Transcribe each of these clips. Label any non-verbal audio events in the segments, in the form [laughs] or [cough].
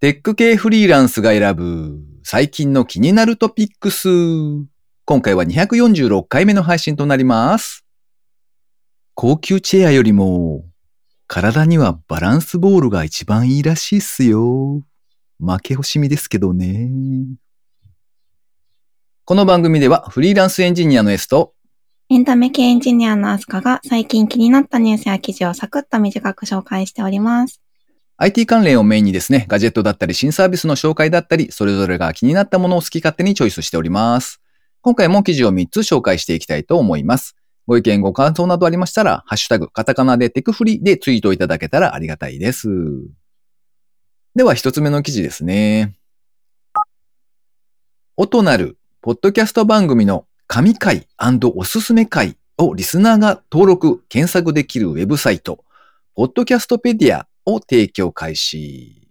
テック系フリーランスが選ぶ最近の気になるトピックス。今回は246回目の配信となります。高級チェアよりも体にはバランスボールが一番いいらしいっすよ。負け惜しみですけどね。この番組ではフリーランスエンジニアの S とエンタメ系エンジニアのアスカが最近気になったニュースや記事をサクッと短く紹介しております。IT 関連をメインにですね、ガジェットだったり新サービスの紹介だったり、それぞれが気になったものを好き勝手にチョイスしております。今回も記事を3つ紹介していきたいと思います。ご意見、ご感想などありましたら、ハッシュタグ、カタカナでテクフリでツイートいただけたらありがたいです。では一つ目の記事ですね。音なる、ポッドキャスト番組の神回おすすめ回をリスナーが登録、検索できるウェブサイト、ポッドキャストペディアを提供開始。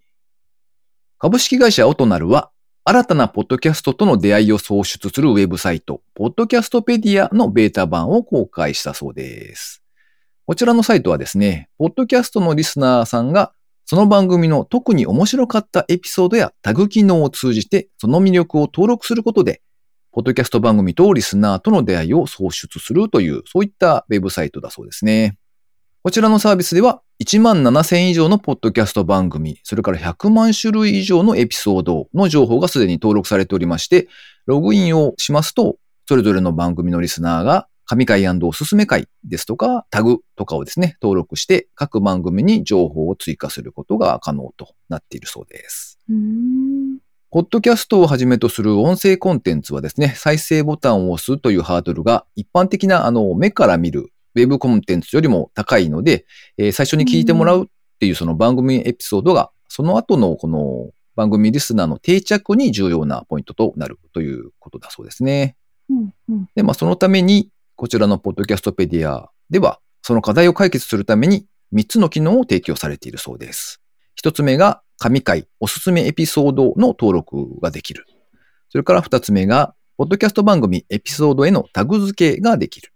株式会社オトナルは、新たなポッドキャストとの出会いを創出するウェブサイト、ポッドキャストペディアのベータ版を公開したそうです。こちらのサイトはですね、ポッドキャストのリスナーさんが、その番組の特に面白かったエピソードやタグ機能を通じて、その魅力を登録することで、ポッドキャスト番組とリスナーとの出会いを創出するという、そういったウェブサイトだそうですね。こちらのサービスでは1万7000以上のポッドキャスト番組、それから100万種類以上のエピソードの情報がすでに登録されておりまして、ログインをしますと、それぞれの番組のリスナーが神回おすすめ回ですとかタグとかをですね、登録して各番組に情報を追加することが可能となっているそうです。ポッドキャストをはじめとする音声コンテンツはですね、再生ボタンを押すというハードルが一般的なあの目から見るウェブコンテンツよりも高いので、えー最初に聞いてもらうっていうその番組エピソードが、その後のこの番組リスナーの定着に重要なポイントとなるということだそうですね。うんうんで、まあそのために、こちらのポッドキャストペディアでは、その課題を解決するために3つの機能を提供されているそうです。1つ目が、神回おすすめエピソードの登録ができる。それから2つ目が、ポッドキャスト番組エピソードへのタグ付けができる。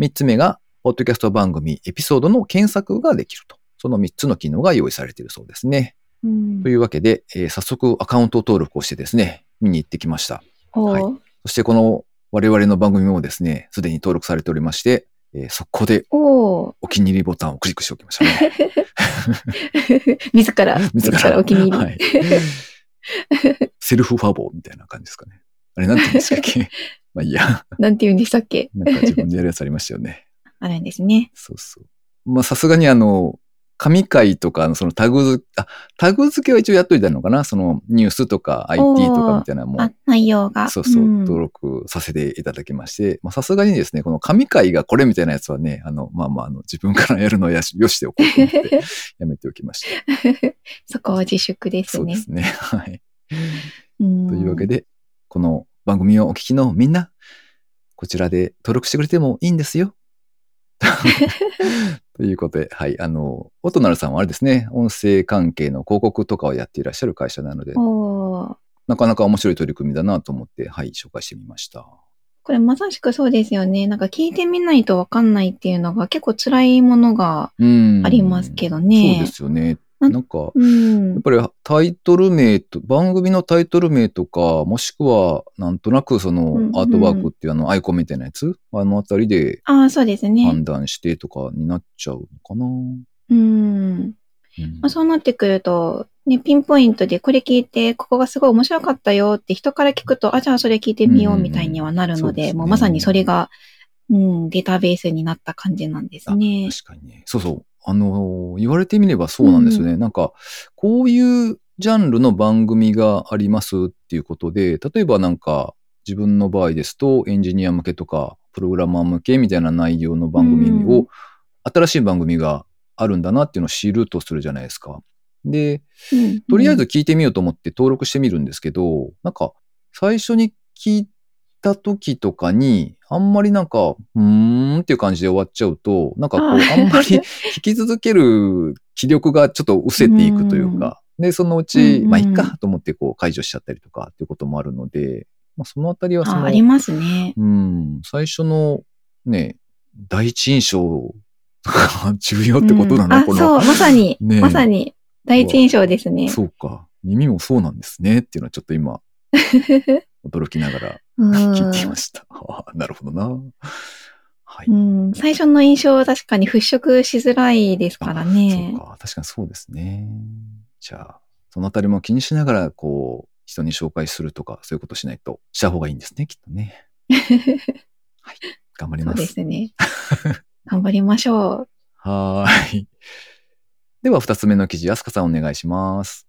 3つ目が、ポッドキャスト番組エピソードの検索ができると。その3つの機能が用意されているそうですね。うんというわけで、えー早速アカウント登録をしてですね、見に行ってきました。はいそしてこの我々の番組もですね、すでに登録されておりまして、えー速攻でお気に入りボタンをクリックしておきましたね。[laughs] [laughs] 自ら、自らお気に入り。はい。セルフファボみたいな感じですかね。あれなんて言うんですかっけ？[laughs] まあいいや。なんて言うんでしたっけ？なんか自分でやるやつありましたよね。あるんですね。そうそう。まあさすがにあの、神回とかのそのタグ付け、あ、タグ付けは一応やっといたのかな？そのニュースとか IT とかみたいなのもあ、内容が。そうそう、ん登録させていただきまして、まあさすがにですね、この神回がこれみたいなやつはね、あの、まあまあ、あの、自分からやるのをやしよしておこうと思って、[laughs] やめておきました。[laughs] そこは自粛ですね。そうですね。はい。うんというわけで、この番組をお聞きのみんな、こちらで登録してくれてもいいんですよ。[laughs] ということで、はい、あの、オトナルさんはあれですね、音声関係の広告とかをやっていらっしゃる会社なので、なかなか面白い取り組みだなと思って、はい、紹介してみました。これまさしくそうですよね。なんか聞いてみないとわかんないっていうのが結構辛いものがうん。ありますけどね。そうですよね。ななんか、うんやっ。ぱりタイトル名と、番組のタイトル名とか、もしくは、なんとなくそのアートワークっていうあのアイコンみたいなやつ、あのあたりでああ、そうですね。判断してとかになっちゃうのかな。うん。うんまあ、そうなってくると、ね、ピンポイントでこれ聞いて、ここがすごい面白かったよって人から聞くと、あ、じゃあそれ聞いてみようみたいにはなるので、うんうんそうですねもうまさにそれが、うん、データベースになった感じなんですね。確かにね。そうそう。あのー言われてみればそうなんですよね。なんか、こういうジャンルの番組がありますっていうことで、例えばなんか、自分の場合ですと、エンジニア向けとか、プログラマー向けみたいな内容の番組を、うん新しい番組があるんだなっていうのを知るとするじゃないですか。で、うんとりあえず聞いてみようと思って登録してみるんですけど、なんか、最初に聞いた時とかに、あんまりなんか、うーんっていう感じで終わっちゃうと、なんかこう、あんまり [laughs] 聞き続ける気力がちょっと失せていくというか、で、そのうち、うんうんまあ、いっかと思ってこう解除しちゃったりとかっていうこともあるので、まあ、そのあたりはその、あありますね。うん、最初のね、第一印象が重要ってことなの、うんあ、この。そう、まさに、ねえまさに、第一印象ですね。そうか。耳もそうなんですねっていうのはちょっと今、[laughs] 驚きながらうん [laughs] 聞いていました。なるほどな。はい。うん、最初の印象は確かに払拭しづらいですからねそう。か。確かにそうですね。じゃあ、そのあたりも気にしながら、こう、人に紹介するとか、そういうことしないと、した方がいいんですね、きっとね。[laughs] はい。頑張りそうます。ですね。頑張りましょう。はーい。では、二つ目の記事、安香さんお願いします。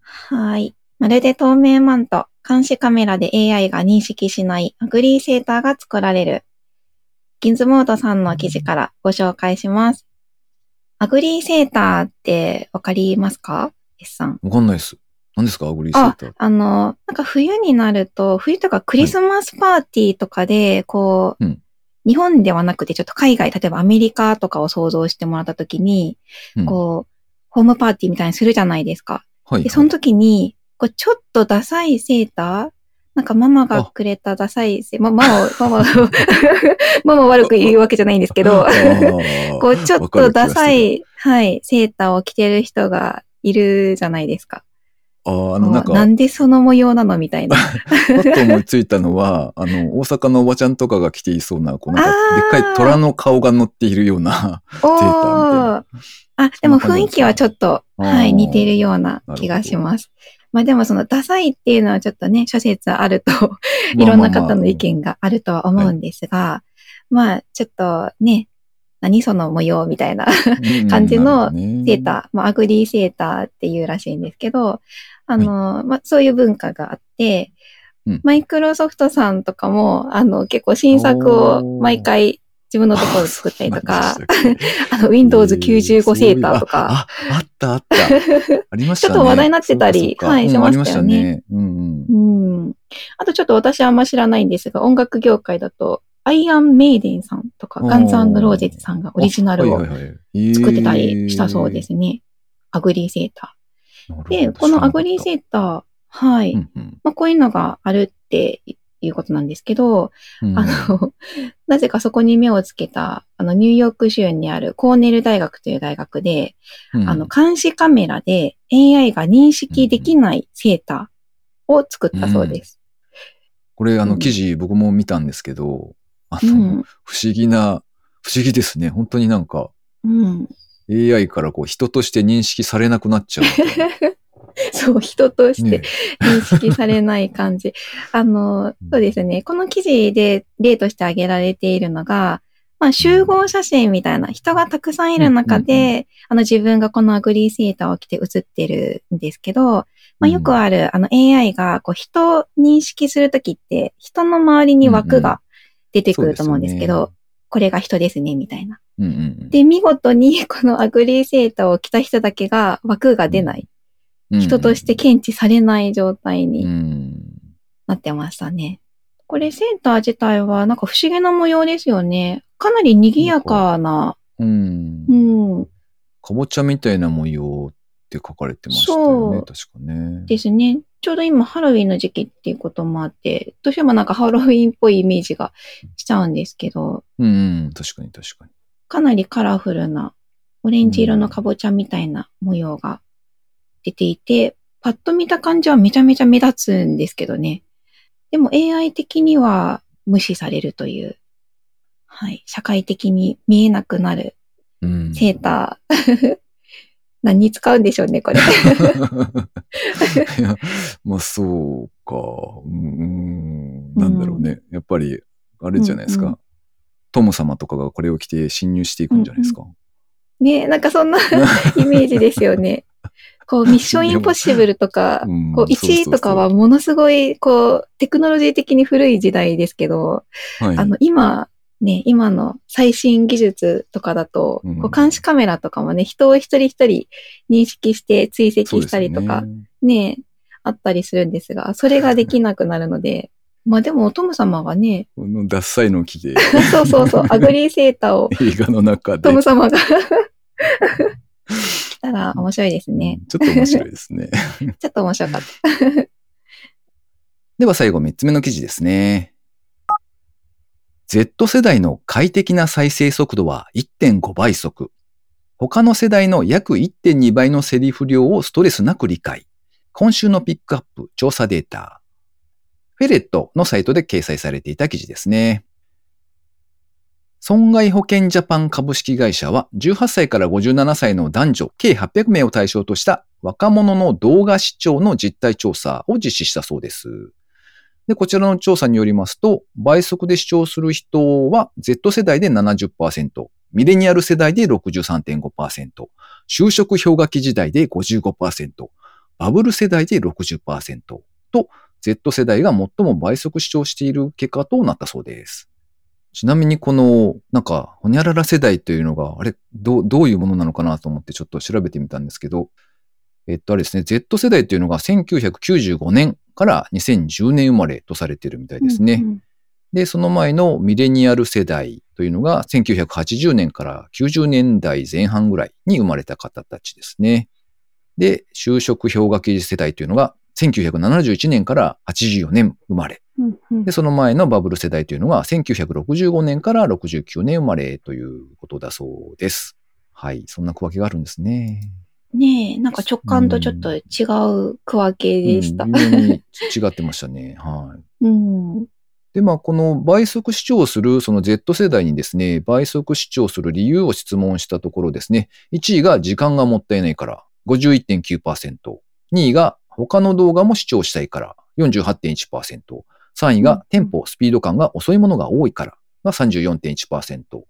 はい。まるで透明マント、監視カメラで AI が認識しないアグリーセーターが作られる。ギズモードさんの記事からご紹介します。アグリーセーターってわかりますか ?S さん。わかんないです。何ですか？アグリーセーあター。、あの、なんか冬になると、冬とかクリスマスパーティーとかで、こう、うん日本ではなくてちょっと海外、例えばアメリカとかを想像してもらったときに、うんこう、ホームパーティーみたいにするじゃないですか。はい。で、その時に、こうちょっとダサいセーター？なんかママがくれたダサいセー、ま、ママを、ママを、ママを悪く言うわけじゃないんですけど、[laughs] こうちょっとダサ。い、はい、セーターを着てる人がいるじゃないですか。あーあの、なんか、なんでその模様なのみたいな。[laughs] パッと思いついたのは、あの、大阪のおばちゃんとかが着ていそうな、こうなんか、でっかい虎の顔が乗っているような、[laughs] おセーターみたいなーあ、でも雰囲気はちょっと、はい、似ているような気がします。まあでもそのダサいっていうのはちょっとね、諸説あると、[laughs] いろんな方の意見があるとは思うんですが、まあちょっとね、何その模様みたいな感じのセーター、まあアグリーセーターっていうらしいんですけど、あの、まあそういう文化があって、うん。マイクロソフトさんとかも、あの結構新作を毎回自分のところで作ったりとか、あの Windows 95セーターとか、あ、あったあった。[laughs] ありましたね。ちょっと話題になってたりはいしましたよね。うん。あとちょっと私はあんま知らないんですが、音楽業界だと、アイアンメイデンさんとか、ガンズローゼズさんがオリジナルを作ってたりしたそうで。すね。アグリーセーター。で、このアグリーセーター、はい。うんうんまあ、こういうのがあるっていうことなんですけど、うんあの、[laughs] なぜかそこに目をつけた、あの、ニューヨーク州にあるコーネル大学という大学で、うんあの、監視カメラで AI が認識できないセーターを作ったそうです。これ、あの、うん記事僕も見たんですけど、あの、うん。不思議な、不思議ですね。本当になんか、うん。AI からこう人として認識されなくなっちゃう。[laughs] そう、人としてね認識されない感じ。[laughs] あの、そうですね。この記事で例として挙げられているのが、まあ、集合写真みたいな人がたくさんいる中で、あの自分がこのアグリーセーターを着て写ってるんですけど、まあ、よくある、あの AI がこう人を認識するときって、人の周りに枠が出てくると思うんですけど、これが人ですね、みたいな。うんうんうんで、見事にこのアグリーセーターを着た人だけが枠が出ない。人として検知されない状態うにんなってましたね。これセーター自体はなんか不思議な模様ですよね。かなり賑やかな。うんうん。かぼちゃみたいな模様って書かれてましたよね。確かね。ですね。ちょうど今ハロウィンの時期っていうこともあって、どうしてもなんかハロウィンっぽいイメージがしちゃうんですけど、うんうん。確かに確かに。かなりカラフルなオレンジ色のかぼちゃみたいな模様が出ていて、パッと見た感じはめちゃめちゃ目立つんですけどね。でも AI 的には無視されるという、はい、社会的に見えなくなるうん。セーター。何に使うんでしょうね、これ。[laughs] いや、まあそうか。うん、なんだろうね。やっぱり、あれじゃないですか。うんうんトム様とかがこれを着て侵入していくんじゃないですか。ねなんかそんな [laughs] イメージですよね。こう、[laughs] ミッションインポッシブルとか、うんこう、1位とかはものすごい、こう、テクノロジー的に古い時代ですけど、はい、あの、今、ね、今の最新技術とかだと、うんこう監視カメラとかもね、人を一人一人認識して追跡したりとか、ねね、あったりするんですが、それができなくなるので、[laughs] まあでも、トム様がね、このダッサいの着て、[laughs] そうそうそう、[laughs] アグリーセーターを映画の中で。トム様が来たら面白いですね。ちょっと面白いですね。ちょっと面白かった。では最後3つ目の記事ですね。Z 世代の快適な再生速度は1.5倍速。他の世代の約1.2倍のセリフ量をストレスなく理解。今週のピックアップ調査データ。フェレットのサイトで掲載されていた記事ですね。損害保険ジャパン株式会社は18歳から57歳の男女計800名を対象とした若者の動画視聴の実態調査を実施したそうです。で、こちらの調査によりますと、倍速で視聴する人は Z 世代で70%、ミレニアル世代で63.5%、就職氷河期時代で55%、バブル世代で60%と、Z 世代が最も倍速視聴している結果となったそうです。ちなみにこの、なんか、ほにゃらら世代というのが、あれ、どう、どういうものなのかなと思ってちょっと調べてみたんですけど、えっと、あれですね、Z 世代というのが1995年から2010年生まれとされているみたいですね。うんうん、で、その前のミレニアル世代というのが1980年から90年代前半ぐらいに生まれた方たちですね。で、就職氷河期世代というのが1971年から84年生まれ。うんうん、で、その前のバブル世代というのが1965年から69年生まれということだそうです。はい。そんな区分けがあるんですね。ねえ、なんか直感とちょっと違う区分けでした。うん、に [laughs] 違ってましたね。はい。うん、で、まあ、この倍速視聴する、その Z 世代にですね、倍速視聴する理由を質問したところですね、1位が時間がもったいないから、51.9%。2位が他の動画も視聴したいから、48.1%。3位がテンポ、スピード感が遅いものが多いからが34.1%。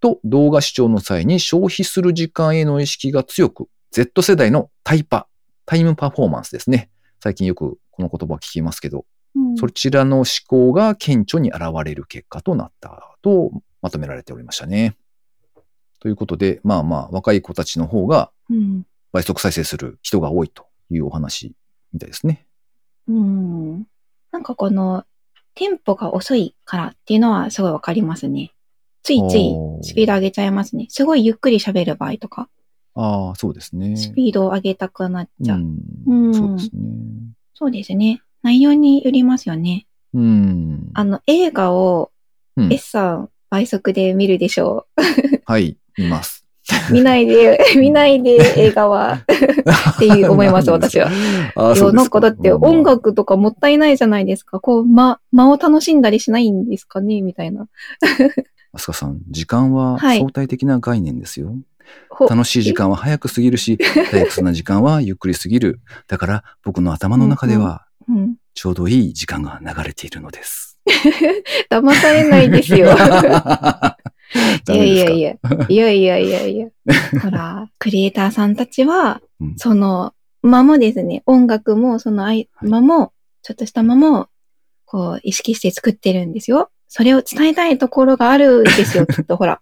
と、動画視聴の際に消費する時間への意識が強く、Z 世代のタイパ、タイムパフォーマンスですね。最近よくこの言葉聞きますけど、うん、そちらの思考が顕著に現れる結果となったとまとめられておりましたね。ということで、まあまあ、若い子たちの方が倍速再生する人が多いというお話みたいですね。うん。なんかこの、テンポが遅いからっていうのはすごいわかりますね。ついついスピード上げちゃいますね。すごいゆっくり喋る場合とか。ああ、そうですね。スピードを上げたくなっちゃう。うん、そうですね。そうですね。内容によりますよね。うん。あの、映画を、S さん倍速で見るでしょう。はい、見ます。[laughs] 見ないで、見ないで映画は [laughs] っていう思います、[laughs] 私は。あそうなんかだって音楽とかもったいないじゃないですか。こう、間、間を楽しんだりしないんですかねみたいな。あすかさん、時間は相対的な概念ですよ。はい楽しい時間は早く過ぎるし、[laughs] 退屈な時間はゆっくり過ぎる。だから僕の頭の中では、ちょうどいい時間が流れているのです。[laughs] 騙されないですよ。[laughs] いやいやいや、いやいやいやいや。ほら、クリエイターさんたちは、うん、その間もですね、音楽もその間も、ちょっとした間も、こう、意識して作ってるんですよ。それを伝えたいところがあるんですよ、[laughs] きっと、ほら。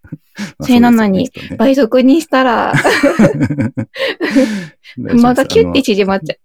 それなのに、倍速にしたら [laughs] まだキュッて縮まっちゃう。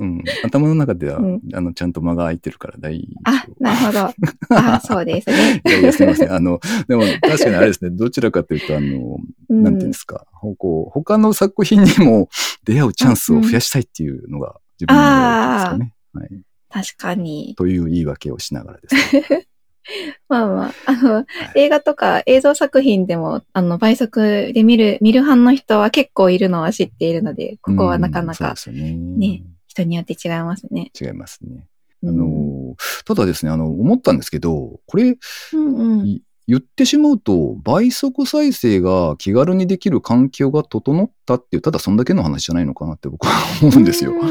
うん、頭の中では、うん、あの、ちゃんと間が空いてるから大丈夫。あ、なるほど。あ、そうですね。[laughs] いやいや、すみません。あの、でも確かにあれですね、どちらかというと、あの、うん、なんていうんですか、こう他の作品にも出会うチャンスを増やしたいっていうのが自分のですかね。はい、確かに。という言い訳をしながらですね。[laughs] まあまあ、あの、はい、映画とか映像作品でも、あの、倍速で見る、見る派の人は結構いるのは知っているので、ここはなかなか、ね、ね、人によって違いますね。違いますね。あの、ただですね、あの、思ったんですけど、これ、うんうん、言ってしまうと、倍速再生が気軽にできる環境が整ったっていう、ただそんだけの話じゃないのかなって僕は思うんですよ。あの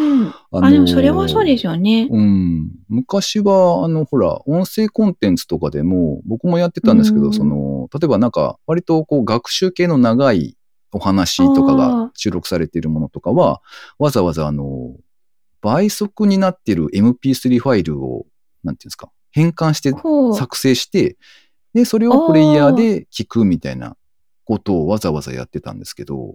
ー、あ、でもそれはそうですよね。うん。昔は、あの、ほら、音声コンテンツとかでも、僕もやってたんですけど、その、例えばなんか、割とこう、学習系の長いお話とかが収録されているものとかは、わざわざあの、倍速になっている MP3 ファイルを、なんていうんですか、変換して作成して、で、それをプレイヤーで聞くみたいなことをわざわざやってたんですけど、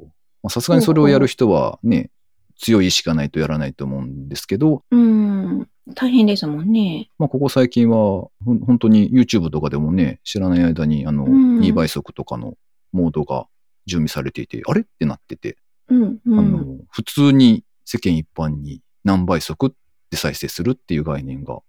さすがにそれをやる人はね、強い意志がないとやらないと思うんですけど、うん、大変ですもんね。まあ、ここ最近は、本当に YouTube とかでもね、知らない間に、あの、うん、2倍速とかのモードが準備されていて、あれ？ってなってて、うんうん、あの普通に世間一般に何倍速で再生するっていう概念が、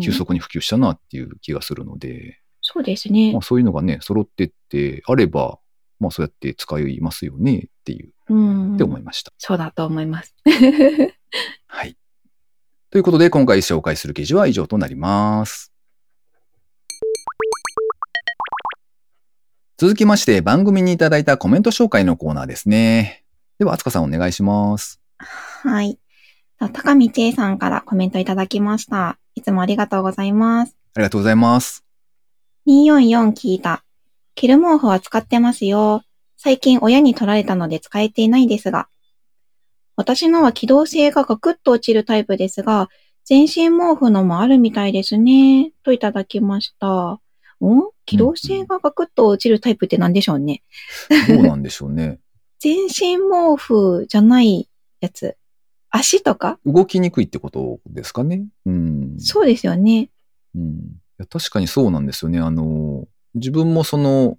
急速に普及したなっていう気がするので、そうですね。まあ、そういうのがね、揃ってってあれば、まあそうやって使いますよねっていう、うん。って思いました。そうだと思います。[laughs] はい。ということで、今回紹介する記事は以上となります。続きまして、番組にいただいたコメント紹介のコーナーですね。では、あつかさんお願いします。はい。高見千恵さんからコメントいただきました。いつもありがとうございます。ありがとうございます。244聞いた。ケル毛布は使ってますよ。最近親に取られたので使えていないですが。私のは機動性がガクッと落ちるタイプですが、全身毛布のもあるみたいですね。といただきました。ん機動性がガクッと落ちるタイプって何でしょうね。どうなんでしょうね。[laughs] 全身毛布じゃないやつ。足とか？動きにくいってことですかね。うん。そうですよね。うん、いや確かにそうなんですよね。あの、自分もその、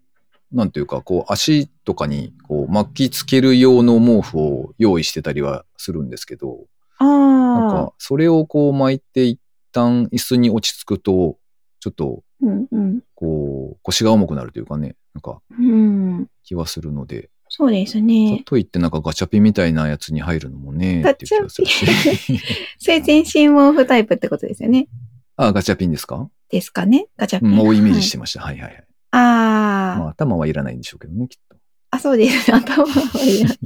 なんていうか、こう、足とかに、こう、巻きつける用の毛布を用意してたりはするんですけど、あなんあか、。それをこう巻いて一旦椅子に落ち着くと、ちょっと。こう、腰が重くなるというかね、なんかうん。気はするので、そうですかね。といってなんかガチャピンみたいなやつに入るのもね、ガっていう気がするし。それ全身毛布タイプってことですよね。あ、ガチャピンですか？ですかね？ガチャピン。もうイメージはいしてました。はいはいはい。あー、まあ、頭はいらないんでしょうけどね、きっと。あ、そうです。頭はいらない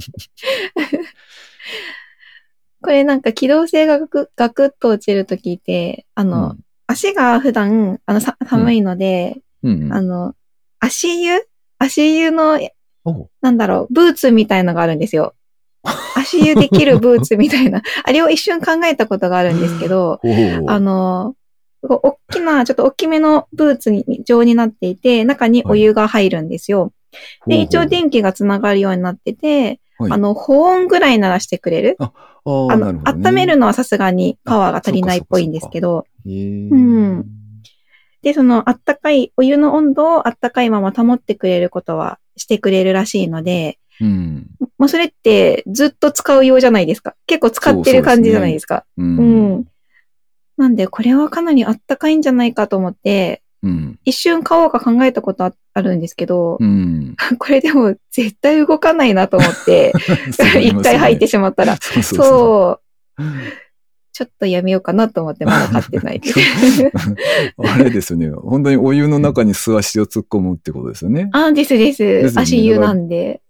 これなんか機動性がガクガクッと落ちると聞いて、あの、うん足が普段、あの、さ寒いので、うん、うん。あの、足湯？足湯の、おなんだろう、ブーツみたいのがあるんですよ。[laughs] 足湯できるブーツみたいな。あれを一瞬考えたことがあるんですけど、あの、大きな、ちょっと大きめのブーツに状になっていて、中にお湯が入るんですよ。で、一応電気がつながるようになってて、はいあの、保温ぐらいならしてくれる？ああの、ね温めるのはさすがにパワーが足りないっぽいんですけど、うんで、その、あったかい、お湯の温度をあったかいまま保ってくれることはしてくれるらしいので、うん。もうそれってずっと使うようじゃないですか。結構使ってる感じじゃないですか。うん。ううん。ん。なんで、これはかなりあったかいんじゃないかと思って、うん。一瞬買おうか考えたことああるんですけど、うん。[laughs] これでも絶対動かないなと思って、[laughs] 一回入ってしまったら。そうそう。ちょっとやめようかなと思ってまだ買ってない。[laughs] あれですよね。本当にお湯の中に素足を突っ込むってことですよね。あ、ですです。ですよね足湯なんで。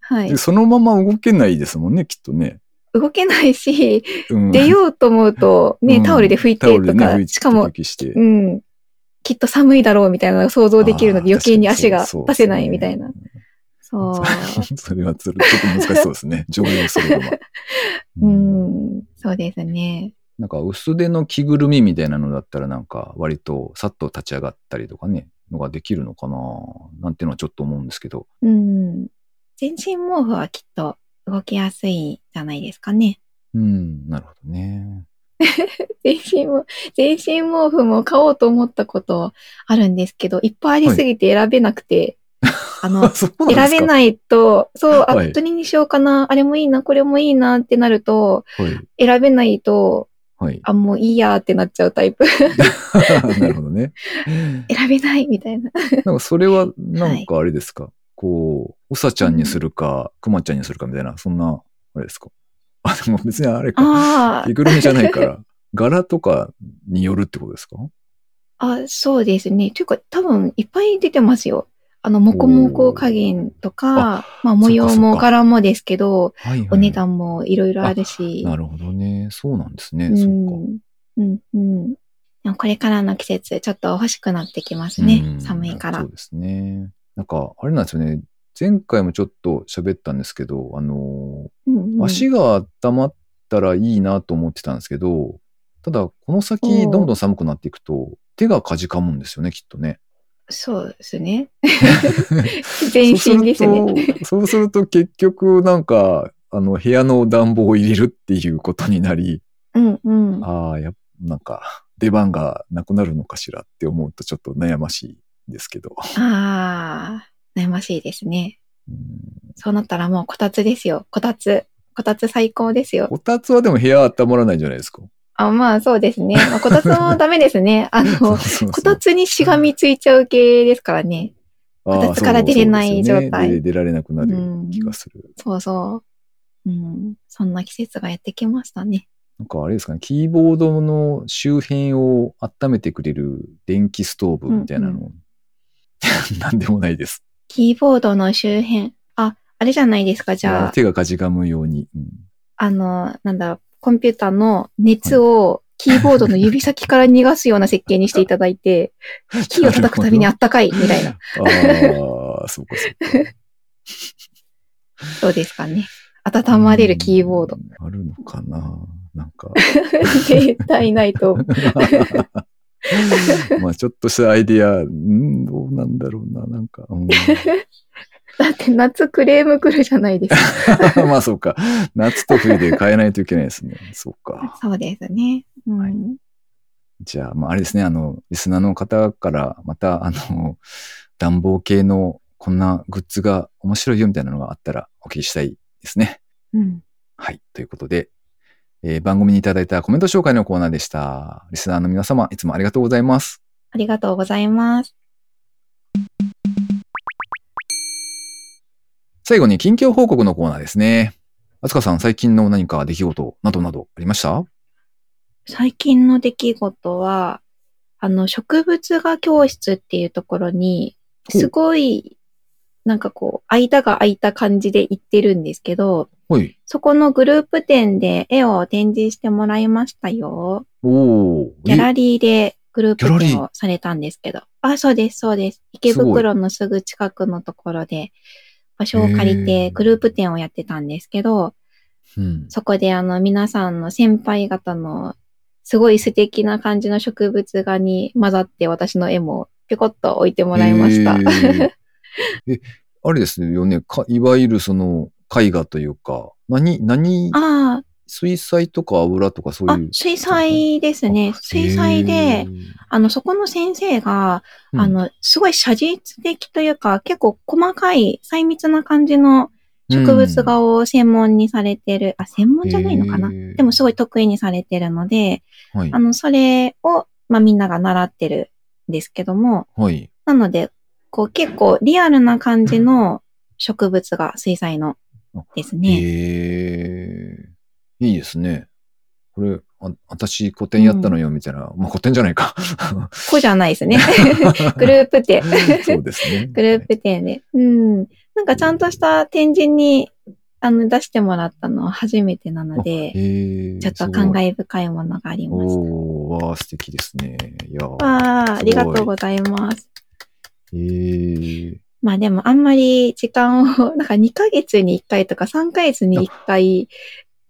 はいで。そのまま動けないですもんね、きっとね。動けないし、うん出ようと思うと、[laughs] ね、うんタオルで拭いてとか、でねしかも、う。ん、きっと寒いだろうみたいなのが想像できるので余計に足が出せないみたいな。そう。[laughs] それはちょっと難しそうですね。常用するのは。[laughs] うん、そうですね。なんか薄手の着ぐるみみたいなのだったらなんか割とさっと立ち上がったりとかね、のができるのかななんていうのはちょっと思うんですけど。うん。全身毛布はきっと動きやすいじゃないですかね。うん、なるほどね。[laughs] 全身も、全身毛布も買おうと思ったことあるんですけど、いっぱいありすぎて選べなくて、あの、[laughs] そうなんですか？選べないと、そう、あ、はいどれにしようかな、あれもいいな、これもいいなってなると、はい。選べないと、はい。あ、もういいやってなっちゃうタイプ。[laughs] なるほどね。選べないみたいな。なんかそれはなんかあれですか、こう、うさちゃんにするか、くまちゃんにするかみたいな、そんな、あれですか？[laughs] あ、でも別にあれか。あ着ぐるみじゃないから、柄とかによるってことですか？あ、あ、そうですね。というか、多分いっぱい出てますよ。あの、もこもこ加減とか、まあ模様も柄もですけど、はいはい。お値段もいろいろあるし。なるほどね。そうなんですね。うそっか。ん。うん、うん。これからの季節、ちょっと欲しくなってきますねう。ん寒いからそう。ですね。なんか、あれなんですよね。前回もちょっと喋ったんですけど、あのうんうん足が温まったらいいなと思ってたんですけど、ただ、この先、どんどん寒くなっていくと、手がかじかむんですよね、きっとね。そうですね。[laughs] 全身ですね。そうすると、結局、なんか、あの、部屋の暖房を入れるっていうことになり、うんうん。ああ、やっなんか、出番がなくなるのかしらって思うとちょっと悩ましいですけど。ああ、悩ましいですね。うんそうなったらもうこたつですよ。こたつ。こたつ最高ですよ。こたつはでも部屋温まらないじゃないですか。あまあそうですね。[laughs] まあ、こたつもダメですね。あの、そうそうそうこたつにしがみついちゃう系ですからね。こたつから出れない状態で出られなくなるうん気がする。そうそう。うん。そんな季節がやってきましたね。なんかあれですかね、キーボードの周辺を温めてくれる電気ストーブみたいなの、[laughs] なんでもないです。キーボードの周辺。あ、あれじゃないですか。じゃあ、手がかじかむように。うんあの、なんだコンピューターの熱をキーボードの指先から逃がすような設計にしていただいて、[laughs] キーを叩くたびにあったかいみたいな。ああ、そうかそうか。どうですかね。温まれるキーボード。うん。あるのかななんか。[laughs] 絶対ないと思う。[laughs] まあちょっとしたアイディア、うん、どうなんだろうな、なんか。うん [laughs] だって夏クレーム来るじゃないですか。[laughs] まあそうか。夏と冬で変えないといけないですね。そうか。そうですね。うん。はいじゃあ、まああれですね、あの、リスナーの方から、また、あの、暖房系のこんなグッズが面白いよみたいなのがあったらお聞きしたいですね。うん。はい。ということで、えー番組にいただいたコメント紹介のコーナーでした。リスナーの皆様、いつもありがとうございます。ありがとうございます。最後に近況報告のコーナーですね。あつかさん、最近の何か出来事などなどありました？最近の出来事は、あの、植物画教室っていうところに、すごい、なんかこう、間が空いた感じで行ってるんですけど、はい。そこのグループ展で絵を展示してもらいましたよ。おー。ギャラリーでグループ展をされたんですけど。あ、そうです、そうです。池袋のすぐ近くのところで、場所を借りてグループ展をやってたんですけど、うん。そこであの皆さんの先輩方のすごい素敵な感じの植物画に混ざって私の絵もぴょこっと置いてもらいました。[laughs] え、あれですよね。かいわゆるその絵画というか、何、何、あ水彩とか油とかそうあ、あいう。、水彩ですね。水彩へで、ー、あの、そこの先生が、うんあ、の、すごい写実的というか、結構細かい細密な感じの植物画を専門にされてる、あ、専門じゃないのかな？でもすごい得意にされてるので、うん、はいあ。の、それを、まあみんなが習ってるんですけども、はい。なので、こう結構リアルな感じの植物が水彩のですね。へえ、いいですね。これ、あ私古典やったのよ、みたいな。まあ古典じゃないか。こうじゃないですね。[laughs] グループ展。そうですね。グループ展で。うん。なんかちゃんとした展示にあの出してもらったのは初めてなので、でちょっと感慨深いものがありました。おー、わあ、素敵ですね。いやあ、ありがとうすございます。え。まあでもあんまり時間を、なんか2ヶ月に1回とか3ヶ月に1回、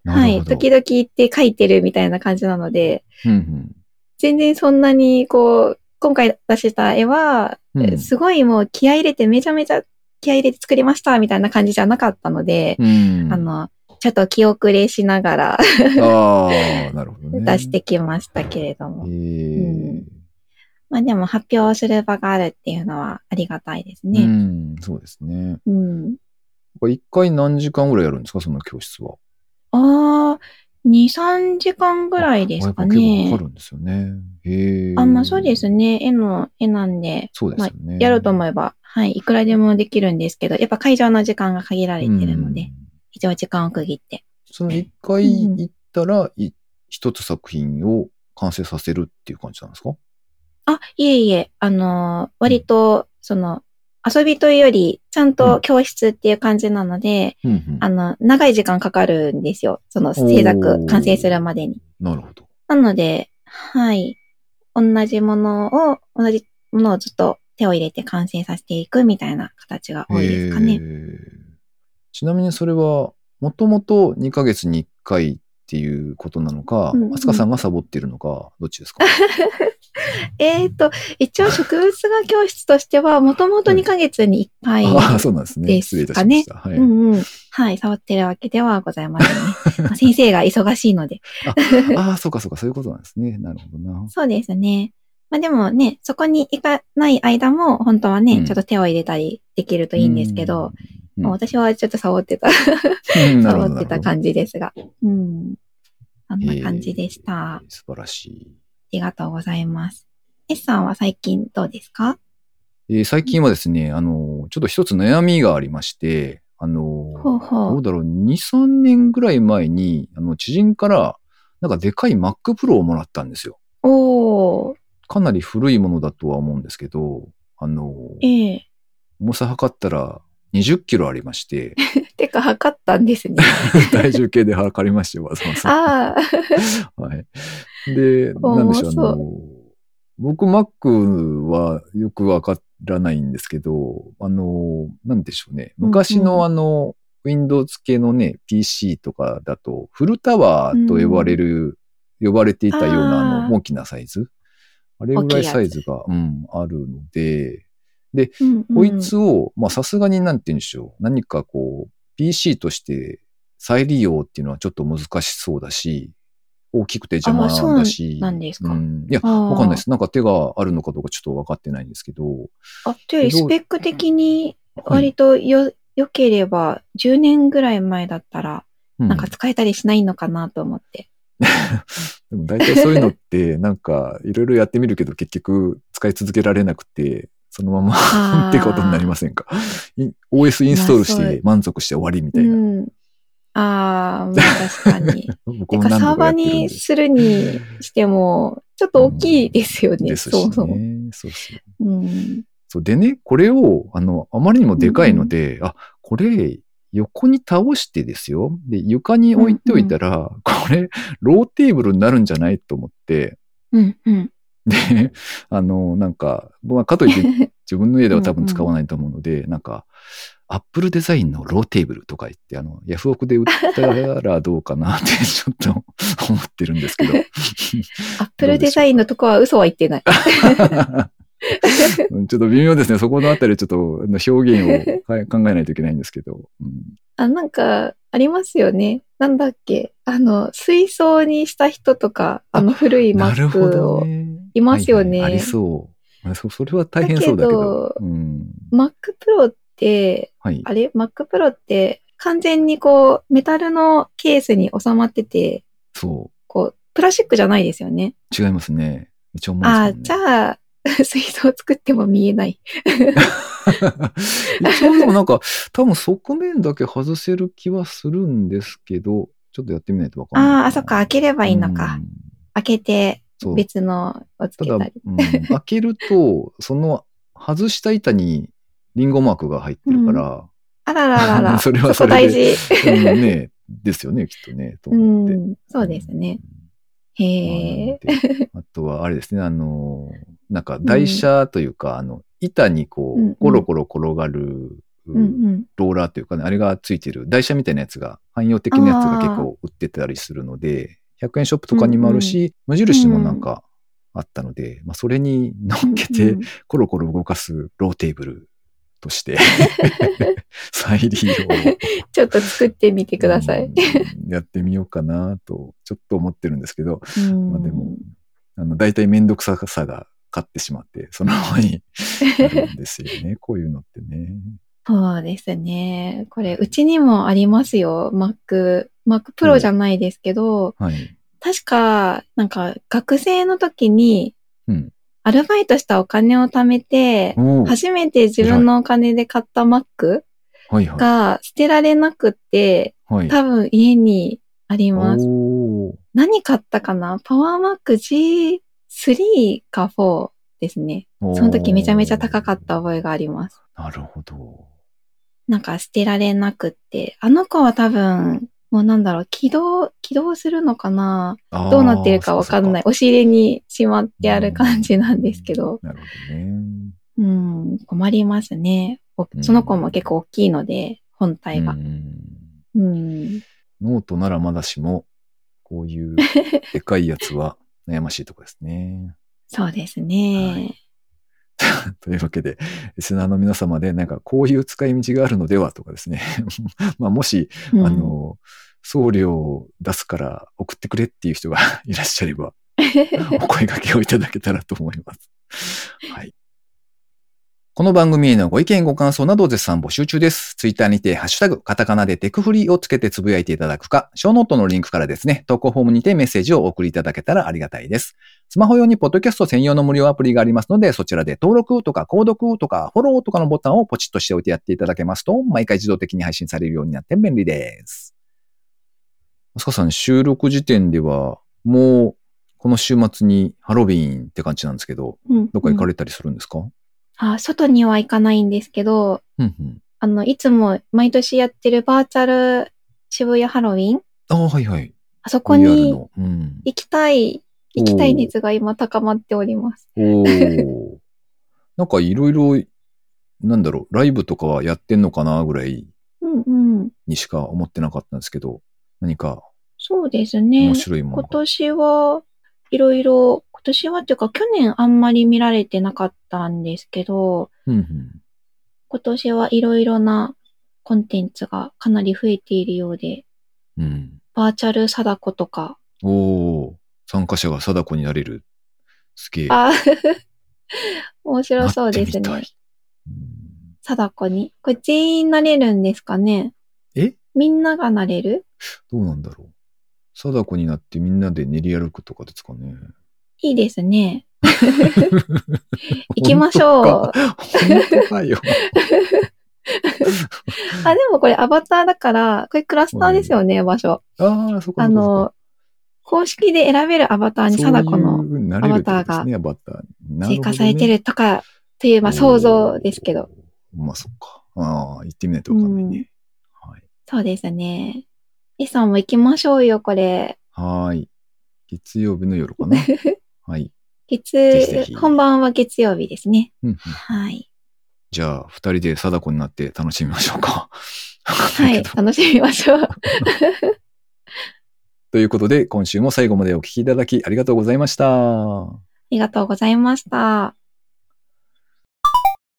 はい、時々行って書いてるみたいな感じなので、うんうん全然そんなにこう、今回出した絵は、うんすごいもう気合い入れてめちゃめちゃ気合い入れて作りましたみたいな感じじゃなかったので、うん。あの、ちょっと気遅れしながらなるほどね。[laughs] 出してきましたけれども。へえうんまあでも発表する場があるっていうのはありがたいですうね。ん、そうですね。うん。一回何時間ぐらいやるんですかその教室は？ああ、2、3時間ぐらいですかねかか。るんですよね。へえ。あ、まあそうですね。絵の、絵なんで、そうですよね。やろうと思えば、はい、いくらでもできるんですけど、やっぱ会場の時間が限られてるので、うん一応時間を区切って。その一回行ったら、い一つ作品を完成させるっていう感じなんですか？あ、いえいえ、あのー割と、その、遊びというより、ちゃんと教室っていう感じなので、うんうんあの、長い時間かかるんですよ。その制作、完成するまでに。なるほど。なので、はい。同じものを、同じものをずっと手を入れて完成させていくみたいな形が多いですかね。ちなみにそれは、もともと2ヶ月に1回っていうことなのかうんうん、あつかさんがサボってるのか、どっちですか？[laughs] えっ、と、一応植物画教室としては、もともと2ヶ月に1回、ああ、そうなんですね。失礼いたしました。はい。うんうん。はい、触ってるわけではございませんね。ま [laughs] あ先生が忙しいので。ああ、そうかそうか、そういうことなんですね。なるほどな。そうですね。まあでもね、そこに行かない間も、本当はね、うんちょっと手を入れたりできるといいんですけど、うん、まあ私はちょっとサボってた、うんなるほどサボってた感じですが。うん。そんな感じでした。あえー素晴らしい。りがとうございます。S さんは最近どうですか？えー最近はですね、あの、ちょっと一つ悩みがありまして、あの、ほうほうどうだろう、2、3年ぐらい前に、あの、知人から、なんかでかい Mac Pro をもらったんですよ。おー、かなり古いものだとは思うんですけど、あの、ええ重さ測ったら20キロありまして、[laughs] てか、測ったんですね。[laughs] 体重計で測りまして、わざわざ。ああ、[laughs] はい。で、なんでしょう、あの、僕 Mac はよくわからないんですけど、あの、なんでしょうね。昔うんうんのあの、Windows 系のね、PC とかだと、フルタワーと呼ばれる、呼ばれていたようなあの、大きなサイズあれぐらいサイズが、うん、あるので、うんうんこいつを、まあさすがになんて言うんでしょう。何かこう、PC として再利用っていうのはちょっと難しそうだし、大きくて邪魔あそうだし。なんですか？うんいや、わかんないです。なんか手があるのかどうかちょっと分かってないんですけど。あ、というスペック的にはい割とよ、良ければ、10年ぐらい前だったら、うんなんか使えたりしないのかなと思って。[laughs] でも大体そういうのって、なんかいろいろやってみるけど結局使い続けられなくて、そのままってことになりませんか？い OS インストールして満足して終わりみたいな。うん。ああ、まあ確かに。[laughs] か、サーバー。にするにしても、ちょっと大きいですよね、ですしそもそ。そうそう。うん。そう。でね、これを、あの、あまりにもでかいので、あ、これ、横に倒してですよ。で、床に置いておいたら、これ、ローテーブルになるんじゃないと思って、うん、うん。で、あの、なんか、まあ、かといって [laughs] 自分の家では多分使わないと思うので、なんか、アップルデザインのローテーブルとか言って、あの、ヤフオクで売ったらどうかなって [laughs] ちょっと思ってるんですけど。アップルデザインのとこは嘘は言ってない。[laughs] うんちょっと微妙ですね。そこのあたりちょっと表現をか考えないといけないんですけど。うんあ、なんか、ありますよね。なんだっけ。あの、水槽にした人とか、あの古いなるほどね。いますよねはいはいありそうあそ。それは大変そうだけど。だけどうん、Mac Pro って、はい。あれ ?Mac Pro って完全にこう、メタルのケースに収まってて、そこう、プラスチックじゃないですよね。う。違いますね。めっちゃ重いですあ。じゃあ、[laughs] 水槽作っても見えない。[laughs] 一応でもなんか、多分側面だけ外せる気はするんですけど、ちょっとやってみないとわかんない。ああ、あ、そっか、開ければいいのか。うん開けて。別のをつけたり。うん、[laughs] 開けると、その外した板にリンゴマークが入ってるから、あらららら。[laughs] それはそれで事。うんね、ですよね、きっとね、[laughs] とう思って。ん、そうですね。うん。へえ。まあとは、あれですね、あの、なんか台車というか、あの、板にこうんうんう、コロコロ転がる、うんうん。ローラーというかね、あれがついてる、台車みたいなやつが、汎用的なやつが結構売ってたりするので、100円ショップとかにもあるし、無印にもなんかあったので、まあ、それに乗っけてうんうん、コロコロ動かすローテーブルとして、[laughs] 再利用をちょっと作ってみてください。うんやってみようかなと、ちょっと思ってるんですけど、うんまあでも、あの、大体めんどくささが勝ってしまって、そのままになるんですよね。[laughs] こういうのってね。そうですね。これ、うちにもありますよ。Mac。Mac Pro じゃないですけど、はい。確か、なんか、学生の時に、うん。アルバイトしたお金を貯めて、初めて自分のお金で買ったいはい。が捨てられなくって、はい。多分家にあります。何買ったかな？パワーマック G3 か4ですね。その時めちゃめちゃ高かった覚えがあります。なるほど。なんか捨てられなくって。あの子は多分、もうなんだろう、起動、起動するのかな？どうなってるかわかんない。そ押し入れにしまってある感じなんですけど。うかなるほどね。うん、困りますね。その子も結構大きいので、本体がう。んうん。ノートならまだしも、こういうでかいやつは悩ましいとこですね。[laughs] そうですね。[laughs] というわけで、リスナーの皆様で、なんかこういう使い道があるのではとかですね。[laughs] まあもし、うんあの、送料を出すから送ってくれっていう人が [laughs] いらっしゃれば、お声掛けをいただけたらと思います。はい。この番組へのご意見ご感想など絶賛募集中です。ツイッターにて、ハッシュタグ、カタカナでテクフリーをつけてつぶやいていただくか、ショーノートのリンクからですね、投稿フォームにてメッセージをお送りいただけたらありがたいです。スマホ用にポッドキャスト専用の無料アプリがありますので、そちらで登録とか購読とかフォローとかのボタンをポチッとしておいてやっていただけますと、毎回自動的に配信されるようになって便利です。あすかさん、収録時点では、もう、この週末にハロウィーンって感じなんですけど、うん。どっか行かうんれたりするんですか、あ、外には行かないんですけど、うん、うん、あの、いつも毎年やってるバーチャル渋谷ハロウィン？ああ、はいはい。あそこに。行きたい、行きたい熱が今高まっております。[laughs] なんかいろいろ、なんだろう、ライブとかはやってんのかなぐらいうんうん。にしか思ってなかったんですけど、何かそうですね面。白いものが。今年はいろいろ、今年はっていうか去年あんまり見られてなかったんですけど、うんうん。今年はいろいろなコンテンツがかなり増えているようで、うん。バーチャル貞子とか、おー参加者が貞子になれる。すげえ。あ [laughs] 面白そうですね貞子に。これ全員なれるんですかねえ？みんながなれる？どうなんだろう。貞子になってみんなで練り歩くとかですかね。いいですね。[laughs] 行きましょう。本当か？よ。[laughs] あ、でもこれアバターだから、これクラスターですよね、場所。ああ、そこあの、公式で選べるアバターに貞子のアバターが。追加されてるとか、という、まあ想像ですけど。。まあそっか。ああ、行ってみないとわかんないね。はい。そうですね。エさんも行きましょうよ、これ。はーい。月曜日の夜かな。[laughs] はい。月ぜひぜひ本番は月曜日ですね。うんうんはい。じゃあ、二人で貞子になって楽しみましょうか。はい、[laughs] 楽しみましょう。ということで、今週も最後までお聞きいただきありがとうございました。ありがとうございました。